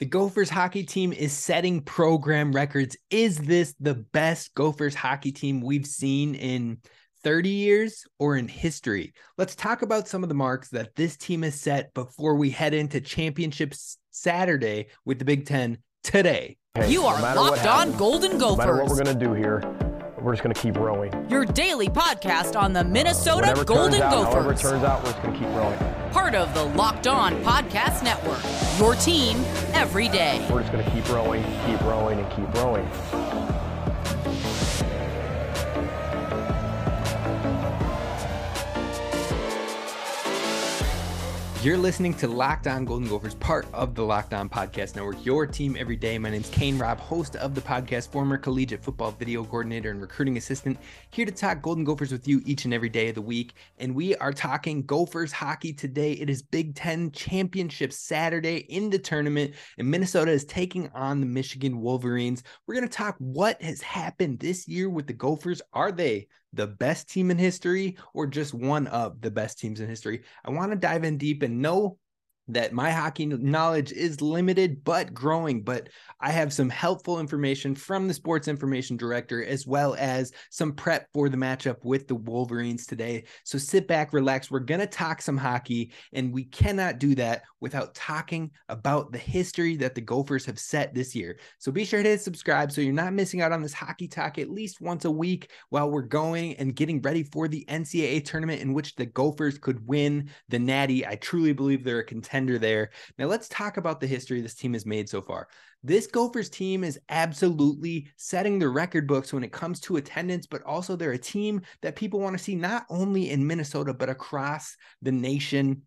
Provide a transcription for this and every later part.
The Gophers hockey team is setting program records. Is this the best Gophers hockey team we've seen in 30 years or in history? Let's talk about some of the marks that this team has set before we head into championships Saturday with the Big Ten today. Hey, you are no locked on Golden Gophers. No matter what we're going to do here, we're just going to keep rowing. Your daily podcast on the Minnesota Whatever Golden turns out, Gophers. However it turns out, we're just going to keep rowing. Part of the Locked On Podcast Network. Your team every day. We're just going to keep rowing, keep rowing, and keep rowing. You're listening to Locked On Golden Gophers, part of the Locked On Podcast Network, your team every day. My name's Kane Rob, host of the podcast, former collegiate football video coordinator and recruiting assistant, here to talk Golden Gophers with you each and every day of the week. And we are talking Gophers hockey today. It is Big Ten Championship Saturday in the tournament, and Minnesota is taking on the Michigan Wolverines. We're going to talk what has happened this year with the Gophers. Are they the best team in history or just one of the best teams in history. I want to dive in deep and know that my hockey knowledge is limited but growing. But I have some helpful information from the sports information director, as well as some prep for the matchup with the Wolverines today. So sit back, relax. We're going to talk some hockey, and we cannot do that without talking about the history that the Gophers have set this year. So be sure to hit subscribe so you're not missing out on this hockey talk at least once a week while we're going and getting ready for the NCAA tournament in which the Gophers could win the Natty. I truly believe they're a contender contender there. Now, let's talk about the history this team has made so far. This Gophers team is absolutely setting the record books when it comes to attendance, but also they're a team that people want to see not only in Minnesota, but across the nation.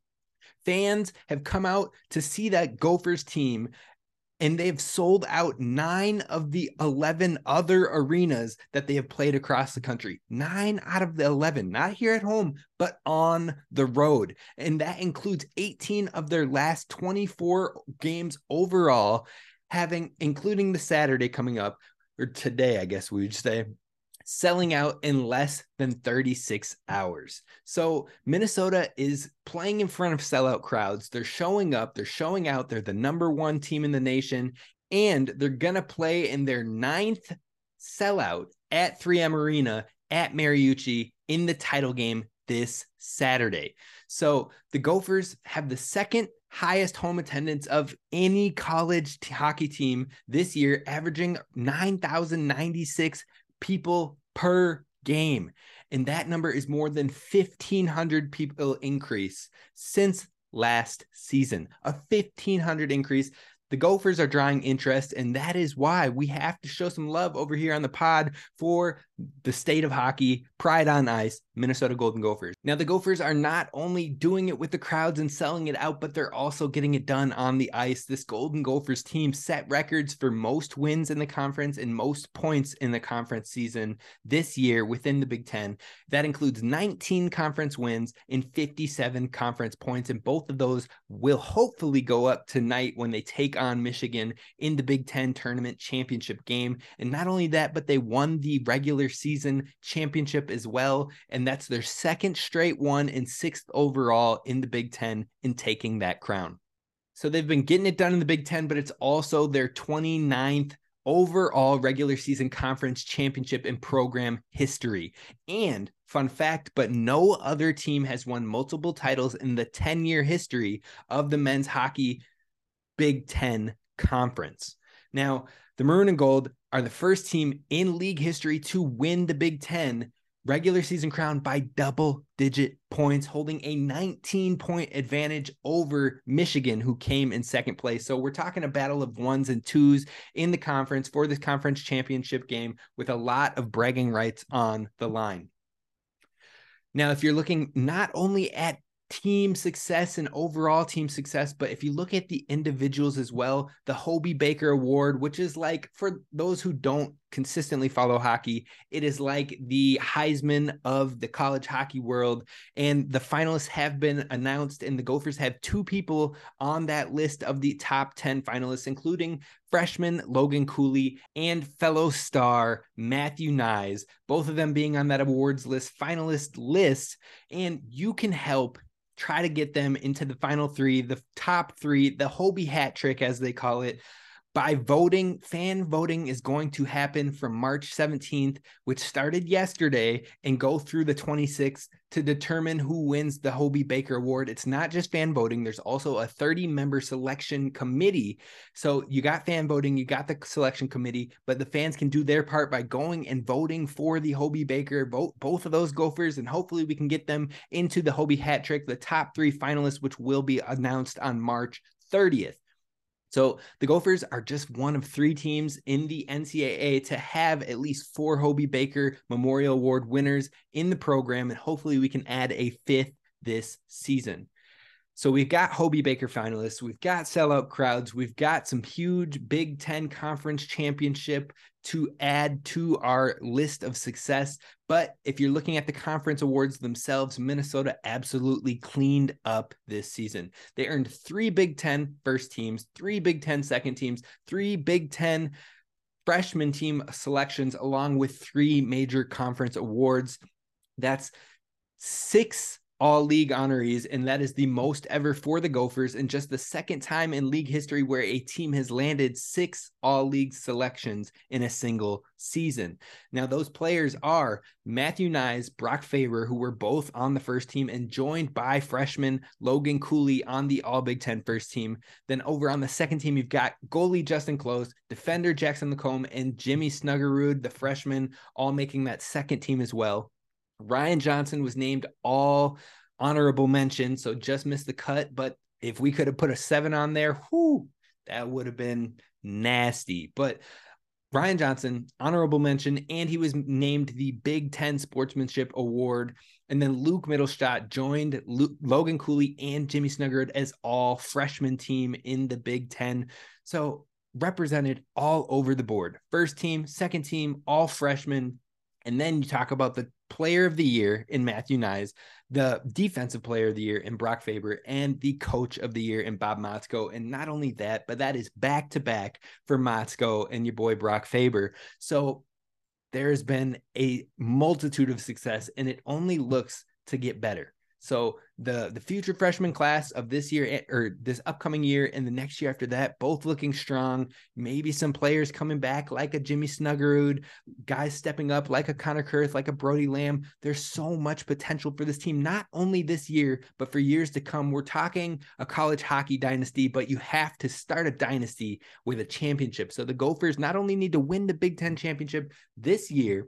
Fans have come out to see that Gophers team and they've sold out nine of the 11 other arenas that they have played across the country. Nine out of the 11, not here at home, but on the road. And that includes 18 of their last 24 games overall, having, including the Saturday coming up, or today, I guess we would say, selling out in less than 36 hours. So Minnesota is playing in front of sellout crowds. They're showing up, they're showing out. They're the number one team in the nation, and they're going to play in their ninth sellout at 3M Arena at Mariucci in the title game this Saturday. So the Gophers have the second highest home attendance of any college t- hockey team this year, averaging 9,096 people per game. And that number is more than 1,500 people increase since last season. A 1,500 increase. The Gophers are drawing interest, and that is why we have to show some love over here on the pod for the state of hockey, pride on ice, Minnesota Golden Gophers. Now, the Gophers are not only doing it with the crowds and selling it out, but they're also getting it done on the ice. This Golden Gophers team set records for most wins in the conference and most points in the conference season this year within the Big Ten. That includes 19 conference wins and 57 conference points, and both of those will hopefully go up tonight when they take on Michigan in the Big Ten tournament championship game. And not only that, but they won the regular season championship as well. And that's their second straight one and sixth overall in the Big Ten in taking that crown. So they've been getting it done in the Big Ten, but it's also their 29th overall regular season conference championship in program history. And fun fact, but no other team has won multiple titles in the 10 year history of the men's hockey Big Ten conference. Now, the Maroon and Gold are the first team in league history to win the Big Ten regular season crown by double digit points, holding a 19 point advantage over Michigan, who came in second place. So we're talking a battle of ones and twos in the conference for this conference championship game with a lot of bragging rights on the line. Now, if you're looking not only at team success and overall team success. But if you look at the individuals as well, the Hobey Baker Award, which is like for those who don't consistently follow hockey, it is like the Heisman of the college hockey world. And the finalists have been announced, and the Gophers have two people on that list of the top 10 finalists, including freshman Logan Cooley and fellow star Matthew Knies, both of them being on that awards list, finalist list. And you can help try to get them into the final three, the top three, the Hobey hat trick, as they call it by voting. Fan voting is going to happen from March 17th, which started yesterday, and go through the 26th to determine who wins the Hobey Baker Award. It's not just fan voting, there's also a 30 member selection committee. So you got fan voting, you got the selection committee, but the fans can do their part by going and voting for the Hobey Baker, vote both of those Gophers, and hopefully we can get them into the Hobey hat trick, the top three finalists, which will be announced on March 30th. So the Gophers are just one of three teams in the NCAA to have at least four Hobey Baker Memorial Award winners in the program, and hopefully we can add a fifth this season. So we've got Hobey Baker finalists, we've got sellout crowds, we've got some huge Big Ten conference championship to add to our list of success. But if you're looking at the conference awards themselves, Minnesota absolutely cleaned up this season. They earned three Big Ten first teams, three Big Ten second teams, three Big Ten freshman team selections, along with three major conference awards. That's six all league honorees, and that is the most ever for the Gophers, and just the second time in league history where a team has landed six all league selections in a single season. Now, those players are Matthew Knies, Brock Faber, who were both on the first team and joined by freshman Logan Cooley on the All Big Ten first team. Then over on the second team, you've got goalie Justen Close, defender Jackson LaCombe, and Jimmy Snuggerud, the freshman, all making that second team as well. Ryan Johnson was named all honorable mention, so just missed the cut. But if we could have put a seven on there, whoo, that would have been nasty. But Ryan Johnson, honorable mention, and he was named the Big Ten Sportsmanship Award. And then Luke Mittelstadt joined Logan Cooley and Jimmy Snuggerud as all freshman team in the Big Ten. So represented all over the board. First team, second team, all freshmen. And then you talk about the player of the year in Matthew Knies, the defensive player of the year in Brock Faber, and the coach of the year in Bob Motzko. And not only that, but that is back to back for Motzko and your boy Brock Faber. So there's been a multitude of success, and it only looks to get better. So the the future freshman class of this year or this upcoming year and the next year after that, both looking strong. Maybe some players coming back like a Jimmy Snuggerud, guys stepping up like a Connor Kurth, like a Brody Lamb. There's so much potential for this team, not only this year, but for years to come. We're talking a college hockey dynasty, but you have to start a dynasty with a championship. So the Gophers not only need to win the Big Ten championship this year,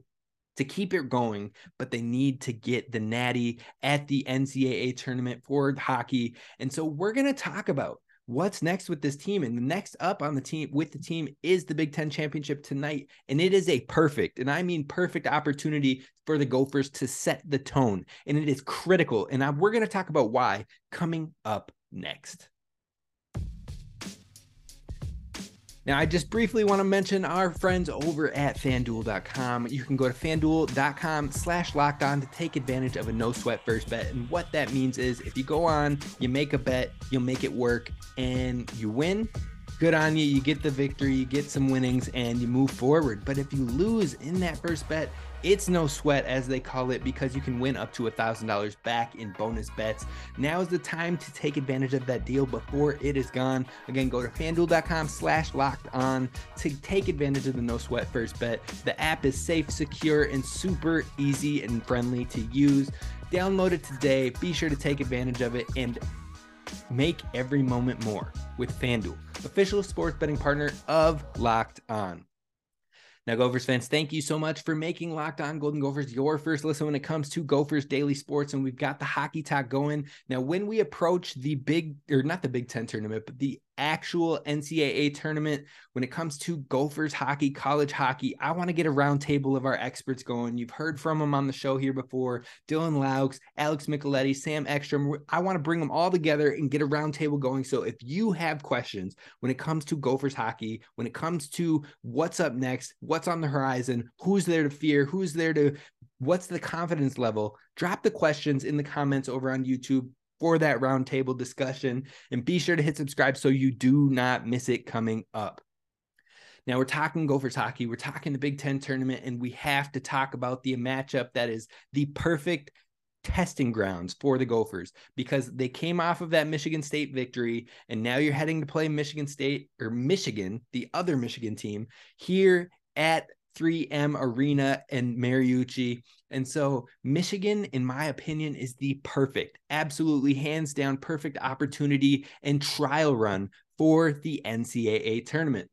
to keep it going, but they need to get the natty at the NCAA tournament for hockey. And so we're going to talk about what's next with this team. And the next up on the team with the team is the Big Ten championship tonight. And it is a perfect, and I mean perfect opportunity for the Gophers to set the tone. And it is critical. And I, we're going to talk about why coming up next. Now, I just briefly want to mention our friends over at fanduel.com. You can go to fanduel.com slash locked on to take advantage of a no sweat first bet. And what that means is if you go on, you make a bet, you'll make it work, and you win, good on you. You get the victory, you get some winnings, and you move forward. But if you lose in that first bet, it's no sweat, as they call it, because you can win up to $1,000 back in bonus bets. Now is the time to take advantage of that deal before it is gone. Again, go to fanduel.com slash locked on to take advantage of the no sweat first bet. The app is safe, secure, and super easy and friendly to use. Download it today. Be sure to take advantage of it and make every moment more with FanDuel, official sports betting partner of Locked On. Now, Gophers fans, thank you so much for making Locked On Golden Gophers your first listen when it comes to Gophers daily sports. And we've got the hockey talk going. Now, when we approach the big, or not the Big Ten tournament, but the actual NCAA tournament when it comes to Gophers hockey, college hockey. I want to get a roundtable of our experts going. You've heard from them on the show here before Dylan Laux, Alex Micheletti, Sam Ekstrom. I want to bring them all together and get a roundtable going. So if you have questions when it comes to Gophers hockey, when it comes to what's up next, what's on the horizon, who's there to fear, who's there to what's the confidence level, drop the questions in the comments over on YouTube for that roundtable discussion. And be sure to hit subscribe so you do not miss it coming up. Now we're talking Gophers hockey. We're talking the Big Ten tournament, and we have to talk about the matchup that is the perfect testing grounds for the Gophers because they came off of that Michigan State victory and now you're heading to play Michigan State or Michigan, the other Michigan team here at 3M Arena and Mariucci. And so Michigan, in my opinion, is the perfect, absolutely hands down perfect opportunity and trial run for the NCAA tournament.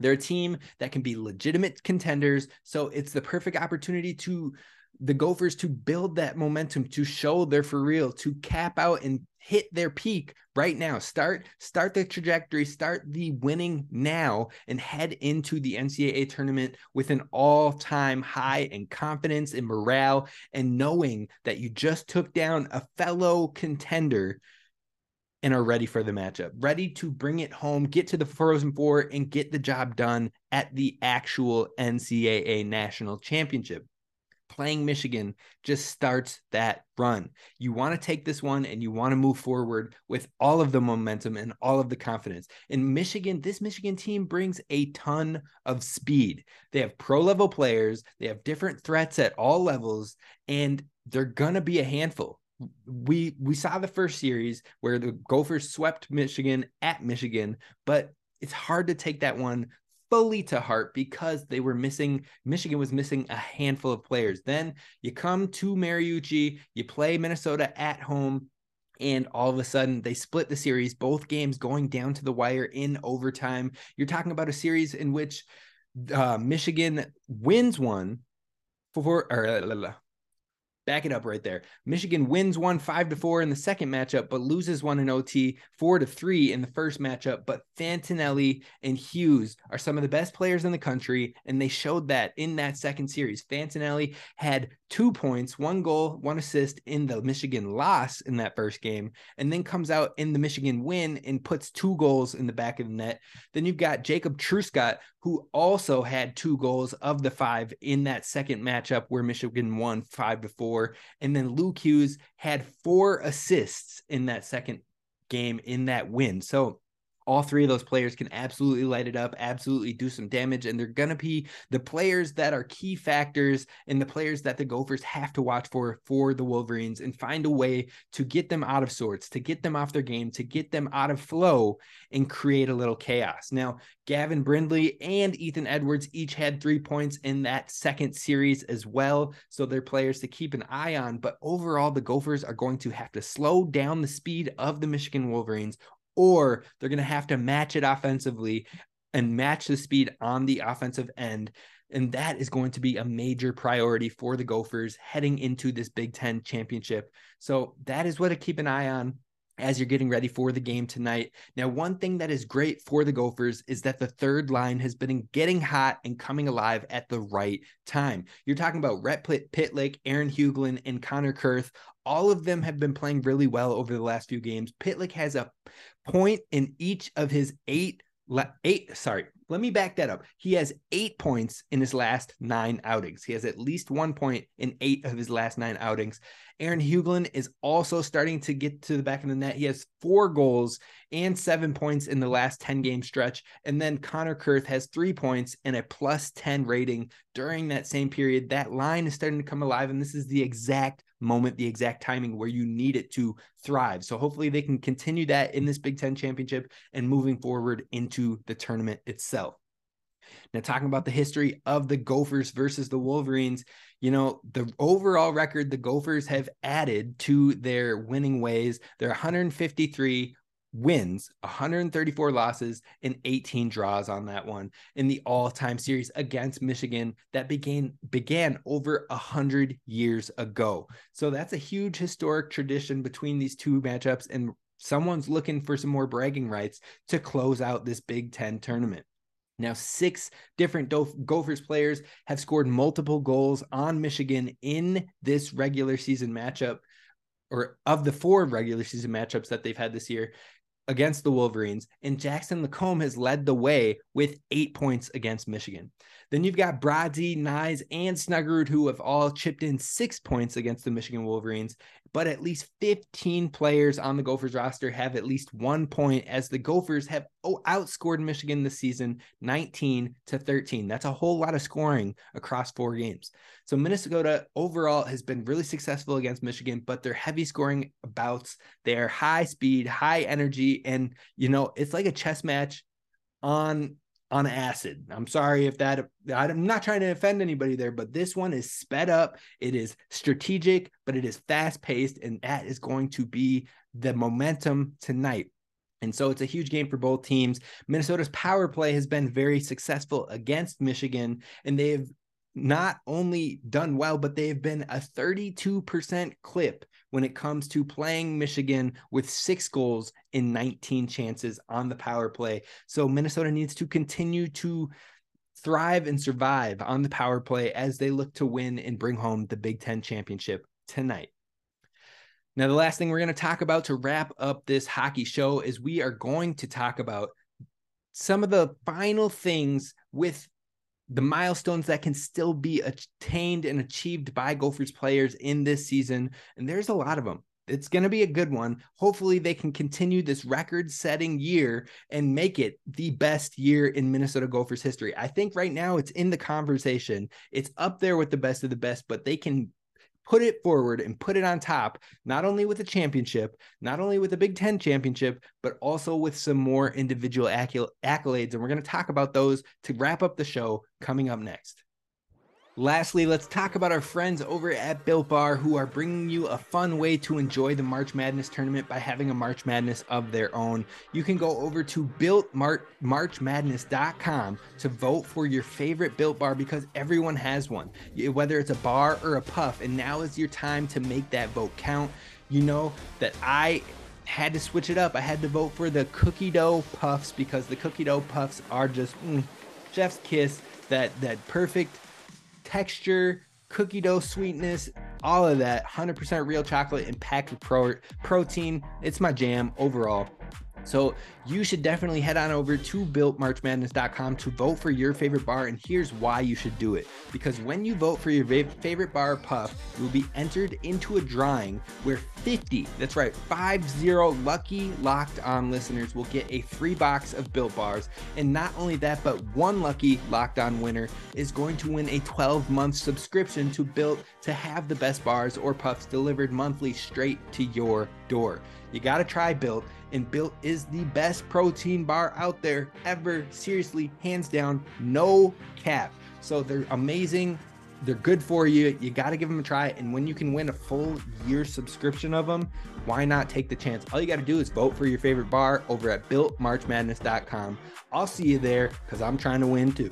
They're a team that can be legitimate contenders. So it's the perfect opportunity to the Gophers to build that momentum, to show they're for real, to cap out and hit their peak right now. Start start the trajectory, start the winning now, and head into the NCAA tournament with an all-time high and confidence and morale, and knowing that you just took down a fellow contender and are ready for the matchup, ready to bring it home, get to the Frozen Four, and get the job done at the actual NCAA national championship playing Michigan just starts that run. You want to take this one and you want to move forward with all of the momentum and all of the confidence. In Michigan, this Michigan team brings a ton of speed. They have pro level players, they have different threats at all levels, and they're going to be a handful. We we saw the first series where the Gophers swept Michigan at Michigan, but it's hard to take that one fully to heart because they were missing Michigan was missing a handful of players. Then you come to Mariucci, you play Minnesota at home and all of a sudden they split the series, both games going down to the wire in overtime. You're talking about a series in which uh, Michigan wins one for or back it up right there. Michigan wins one five to four in the second matchup, but loses one in OT four to three in the first matchup. But Fantilli and Hughes are some of the best players in the country, and they showed that in that second series. Fantilli had two points, one goal, one assist in the Michigan loss in that first game, and then comes out in the Michigan win and puts two goals in the back of the net. Then you've got Jacob Truscott, who also had two goals of the five in that second matchup where Michigan won five to four. And then Luke Hughes had four assists in that second game in that win. So all three of those players can absolutely light it up, absolutely do some damage. And they're going to be the players that are key factors and the players that the Gophers have to watch for for the Wolverines and find a way to get them out of sorts, to get them off their game, to get them out of flow and create a little chaos. Now, Gavin Brindley and Ethan Edwards each had three points in that second series as well. So they're players to keep an eye on. But overall, the Gophers are going to have to slow down the speed of the Michigan Wolverines or they're going to have to match it offensively and match the speed on the offensive end. And that is going to be a major priority for the Gophers heading into this Big Ten championship. So that is what to keep an eye on as you're getting ready for the game tonight. Now, one thing that is great for the Gophers is that the third line has been getting hot and coming alive at the right time. You're talking about Rhett Pitlick, Aaron Huglen, and Connor Kurth. All of them have been playing really well over the last few games. Pitlick has a point in each of his eight eight sorry let me back that up. He has eight points in his last nine outings. He has at least one point in eight of his last nine outings. Aaron huglen is also starting to get to the back of the net. He has four goals and seven points in the last 10 game stretch. And then connor kurth has three points and a plus 10 rating during that same period. That line is starting to come alive and this is the exact moment, the exact timing where you need it to thrive. So hopefully they can continue that in this Big Ten championship and moving forward into the tournament itself. Now, talking about the history of the Gophers versus the Wolverines, you know, the overall record the Gophers have added to their winning ways, they're 153 wins, 134 losses, and 18 draws on that one in the all-time series against Michigan that began began over a hundred years ago. So that's a huge historic tradition between these two matchups, and someone's looking for some more bragging rights to close out this Big Ten tournament. Now, six different Gophers players have scored multiple goals on Michigan in this regular season matchup, or of the four regular season matchups that they've had this year against the Wolverines, and Jackson LaCombe has led the way with eight points against Michigan. Then you've got Bradzi, Knies, and Snuggerud, who have all chipped in six points against the Michigan Wolverines. But at least 15 players on the Gophers roster have at least one point, as the Gophers have outscored Michigan this season 19 to 13. That's a whole lot of scoring across four games. So Minnesota overall has been really successful against Michigan, but they're heavy scoring bouts. They're high speed, high energy, and you know, it's like a chess match on on acid. I'm sorry if that I'm not trying to offend anybody there, but this one is sped up. It is strategic, but it is fast paced, and that is going to be the momentum tonight. And so it's a huge game for both teams. Minnesota's power play has been very successful against Michigan, and they have not only done well, but they have been a 32% clip when it comes to playing Michigan with six goals in 19 chances on the power play. So Minnesota needs to continue to thrive and survive on the power play as they look to win and bring home the Big Ten championship tonight. Now, the last thing we're going to talk about to wrap up this hockey show is we are going to talk about some of the final things with the milestones that can still be attained and achieved by Gophers players in this season. And there's a lot of them. It's going to be a good one. Hopefully, they can continue this record setting year and make it the best year in Minnesota Gophers history. I think right now it's in the conversation. It's up there with the best of the best, but they can put it forward and put it on top, not only with a championship, not only with the Big Ten championship, but also with some more individual accolades. And we're going to talk about those to wrap up the show coming up next. Lastly, let's talk about our friends over at Built Bar who are bringing you a fun way to enjoy the March Madness tournament by having a March Madness of their own. You can go over to builtmarchmadness.com to vote for your favorite Built Bar because everyone has one, whether it's a bar or a puff. And now is your time to make that vote count. You know that I had to switch it up. I had to vote for the cookie dough puffs because the cookie dough puffs are just mm, chef's kiss. That that perfect texture, cookie dough sweetness, all of that. 100% real chocolate and packed with pro- protein. It's my jam overall. So you should definitely head on over to builtmarchmadness.com to vote for your favorite bar. And here's why you should do it. Because when you vote for your favorite bar puff, you will be entered into a drawing where 50, that's right, 50 lucky locked on listeners will get a free box of built bars. And not only that, but one lucky locked on winner is going to win a 12 month subscription to Built to have the best bars or puffs delivered monthly straight to your door. You got to try Built and Built is the best protein bar out there ever. Seriously, hands down, no cap. So they're amazing. They're good for you. You got to give them a try. And when you can win a full year subscription of them, why not take the chance? All you got to do is vote for your favorite bar over at builtmarchmadness.com. I'll see you there because I'm trying to win too.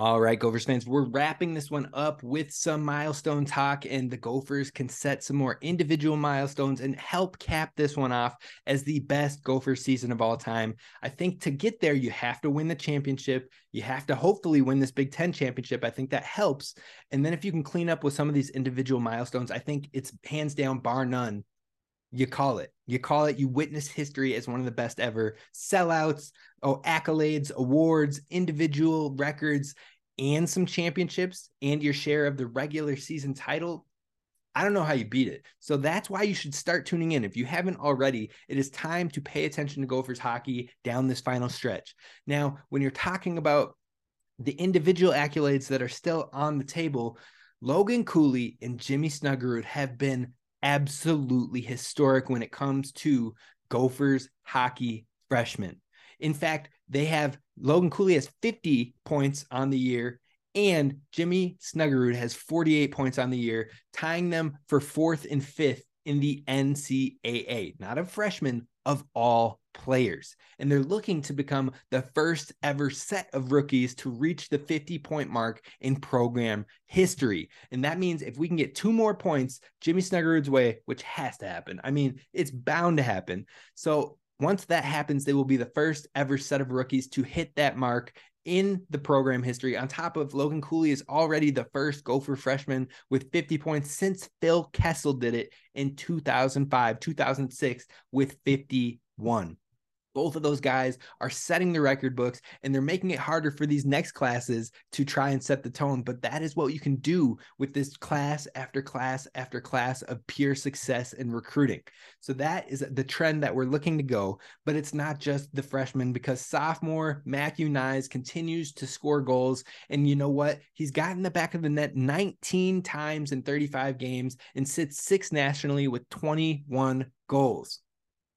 All right, Gophers fans, we're wrapping this one up with some milestone talk, and the Gophers can set some more individual milestones and help cap this one off as the best Gopher season of all time. I think to get there, you have to win the championship. You have to hopefully win this Big Ten championship. I think that helps. And then if you can clean up with some of these individual milestones, I think it's hands down, bar none, you call it. You call it. You witness history as one of the best ever sellouts, oh, accolades, awards, individual records, and some championships, and your share of the regular season title. I don't know how you beat it. So that's why you should start tuning in. If you haven't already, it is time to pay attention to Gophers hockey down this final stretch. Now, when you're talking about the individual accolades that are still on the table, Logan Cooley and Jimmy Snuggerud have been absolutely historic when it comes to Gophers hockey freshmen. In fact, they have Logan Cooley has 50 points on the year, and Jimmy Snuggerud has 48 points on the year, tying them for fourth and fifth in the NCAA. Not a freshman, of all players. And they're looking to become the first ever set of rookies to reach the 50 point mark in program history. And that means if we can get two more points Jimmy Snuggerud's way, which has to happen. I mean, it's bound to happen. So once that happens, they will be the first ever set of rookies to hit that mark in the program history. On top of Logan Cooley is already the first Gopher freshman with 50 points since Phil Kessel did it in 2005, 2006 with 51. Both of those guys are setting the record books and they're making it harder for these next classes to try and set the tone. But that is what you can do with this class after class after class of pure success in recruiting. So that is the trend that we're looking to go. But it's not just the freshmen because sophomore Matthew Knies continues to score goals. And you know what? He's gotten the back of the net 19 times in 35 games and sits six nationally with 21 goals.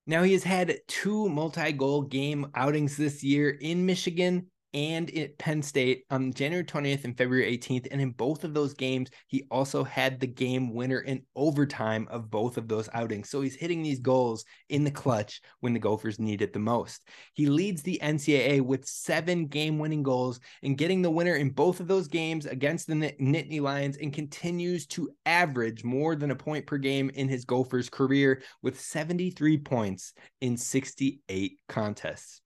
Now, he has had two multi goal game outings this year in Michigan and at Penn State on January 20th and February 18th. And in both of those games, he also had the game winner in overtime of both of those outings. So he's hitting these goals in the clutch when the Gophers need it the most. He leads the NCAA with seven game winning goals and getting the winner in both of those games against the Nittany Lions and continues to average more than a point per game in his Gophers career with 73 points in 68 contests.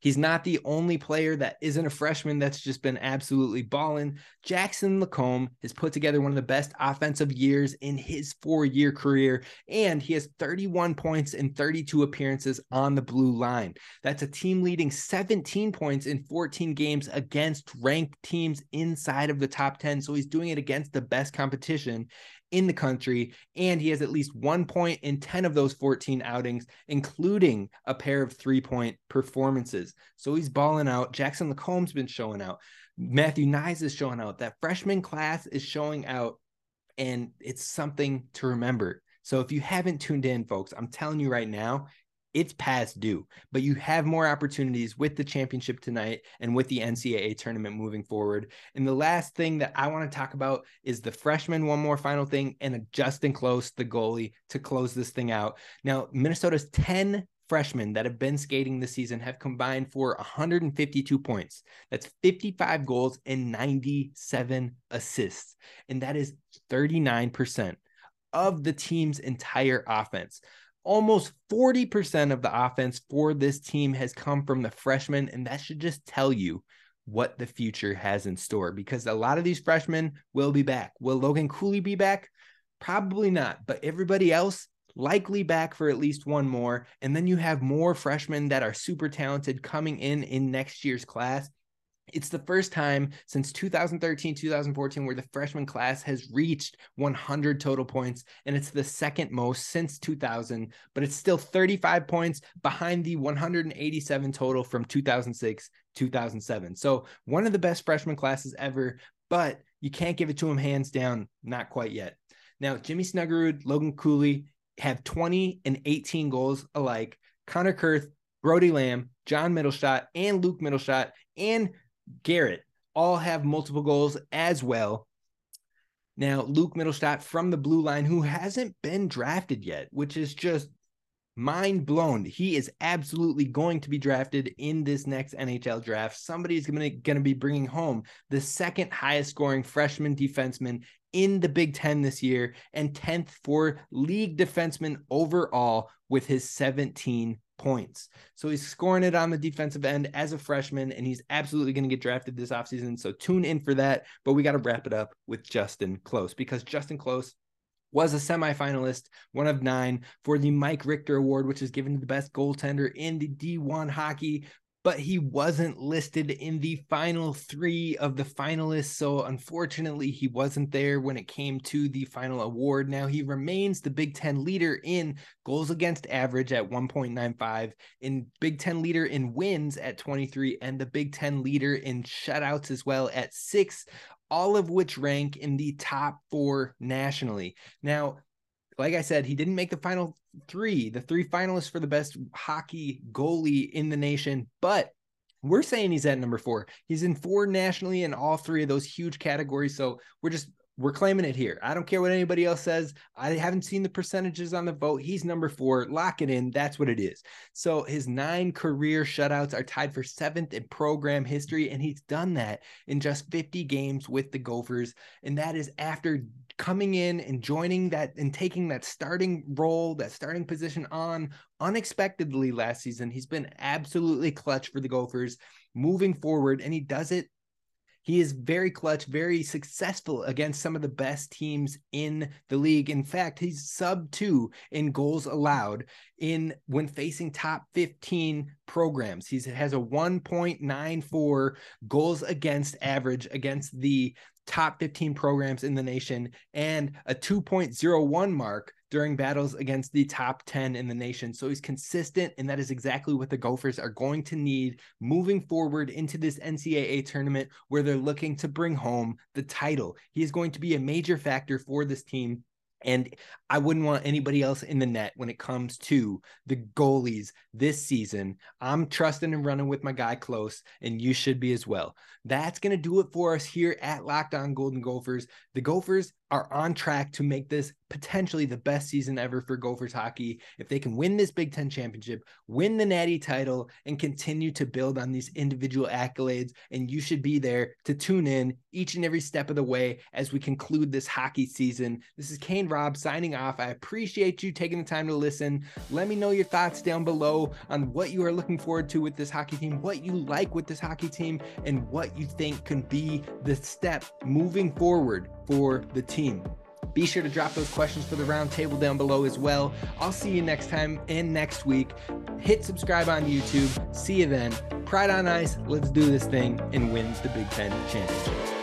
He's not the only player that isn't a freshman that's just been absolutely balling. Jackson LaCombe has put together one of the best offensive years in his four year career, and he has 31 points in 32 appearances on the blue line. That's a team leading 17 points in 14 games against ranked teams inside of the top 10. So he's doing it against the best competition in the country, and he has at least one point in 10 of those 14 outings, including a pair of three point performances. So he's balling out. Jackson LaCombe's been showing out. Matthew Knies is showing out. That freshman class is showing out, and it's something to remember. So if you haven't tuned in, folks, I'm telling you right now, it's past due, but you have more opportunities with the championship tonight and with the NCAA tournament moving forward. And the last thing that I want to talk about is the freshman, one more final thing, and Justen Close, the goalie, to close this thing out. Now, Minnesota's 10 freshmen that have been skating this season have combined for 152 points. That's 55 goals and 97 assists. And that is 39% of the team's entire offense almost 40% of the offense for this team has come from the freshmen. And that should just tell you what the future has in store because a lot of these freshmen will be back. Will Logan Cooley be back? Probably not, but everybody else likely back for at least one more. And then you have more freshmen that are super talented coming in in next year's class. It's the first time since 2013, 2014 where the freshman class has reached 100 total points, and it's the second most since 2000, but it's still 35 points behind the 187 total from 2006, 2007. So, one of the best freshman classes ever, but you can't give it to him hands down, not quite yet. Now, Jimmy Snuggerud, Logan Cooley have 20 and 18 goals alike. Connor Kurth, Brody Lamb, John Middleshot, and Luke Mittelstadt, and Garrett all have multiple goals as well. Now, Luke Mittelstadt from the blue line, who hasn't been drafted yet, which is just mind blown. He is absolutely going to be drafted in this next NHL draft. Somebody's going to be bringing home the second highest scoring freshman defenseman in the Big Ten this year and 10th for league defenseman overall with his 17 points. So he's scoring it on the defensive end as a freshman, and he's absolutely going to get drafted this offseason. So tune in for that. But we got to wrap it up with Justen Close because Justen Close was a semifinalist, one of nine, for the Mike Richter Award, which is given to the best goaltender in the D1 hockey but he wasn't listed in the final three of the finalists. So unfortunately, he wasn't there when it came to the final award. Now he remains the Big Ten leader in goals against average at 1.95, in Big Ten leader in wins at 23, and the Big Ten leader in shutouts as well at six, all of which rank in the top four nationally. Now, like I said, he didn't make the final three, the three finalists for the best hockey goalie in the nation, but we're saying he's at number four. He's in four nationally in all three of those huge categories. So we're just we're claiming it here. I don't care what anybody else says. I haven't seen the percentages on the vote. He's number four. Lock it in. That's what it is. So his nine career shutouts are tied for seventh in program history, and he's done that in just 50 games with the Gophers. And that is after coming in and joining that and taking that starting role, that starting position on unexpectedly last season. He's been absolutely clutch for the Gophers. moving forward, and he does it he is very clutch, very successful against some of the best teams in the league. In fact, he's sub two in goals allowed in when facing top 15 programs. He has a 1.94 goals against average against the top 15 programs in the nation and a 2.01 mark during battles against the top 10 in the nation. So he's consistent, and that is exactly what the Gophers are going to need moving forward into this NCAA tournament where they're looking to bring home the title. He is going to be a major factor for this team and I wouldn't want anybody else in the net when it comes to the goalies this season. I'm trusting and running with my guy close, and you should be as well. That's going to do it for us here at Locked On Golden Gophers. The Gophers are on track to make this potentially the best season ever for Gophers hockey. If they can win this Big Ten championship, win the Natty title, and continue to build on these individual accolades, and you should be there to tune in each and every step of the way as we conclude this hockey season. This is Kane Rob signing off. I appreciate you taking the time to listen. Let me know your thoughts down below on what you are looking forward to with this hockey team, what you like with this hockey team, and what you think can be the step moving forward for the team. Be sure to drop those questions for the roundtable down below as well. I'll see you next time and next week. Hit subscribe on YouTube. See you then. Pride on ice. Let's do this thing and win the Big Ten championship.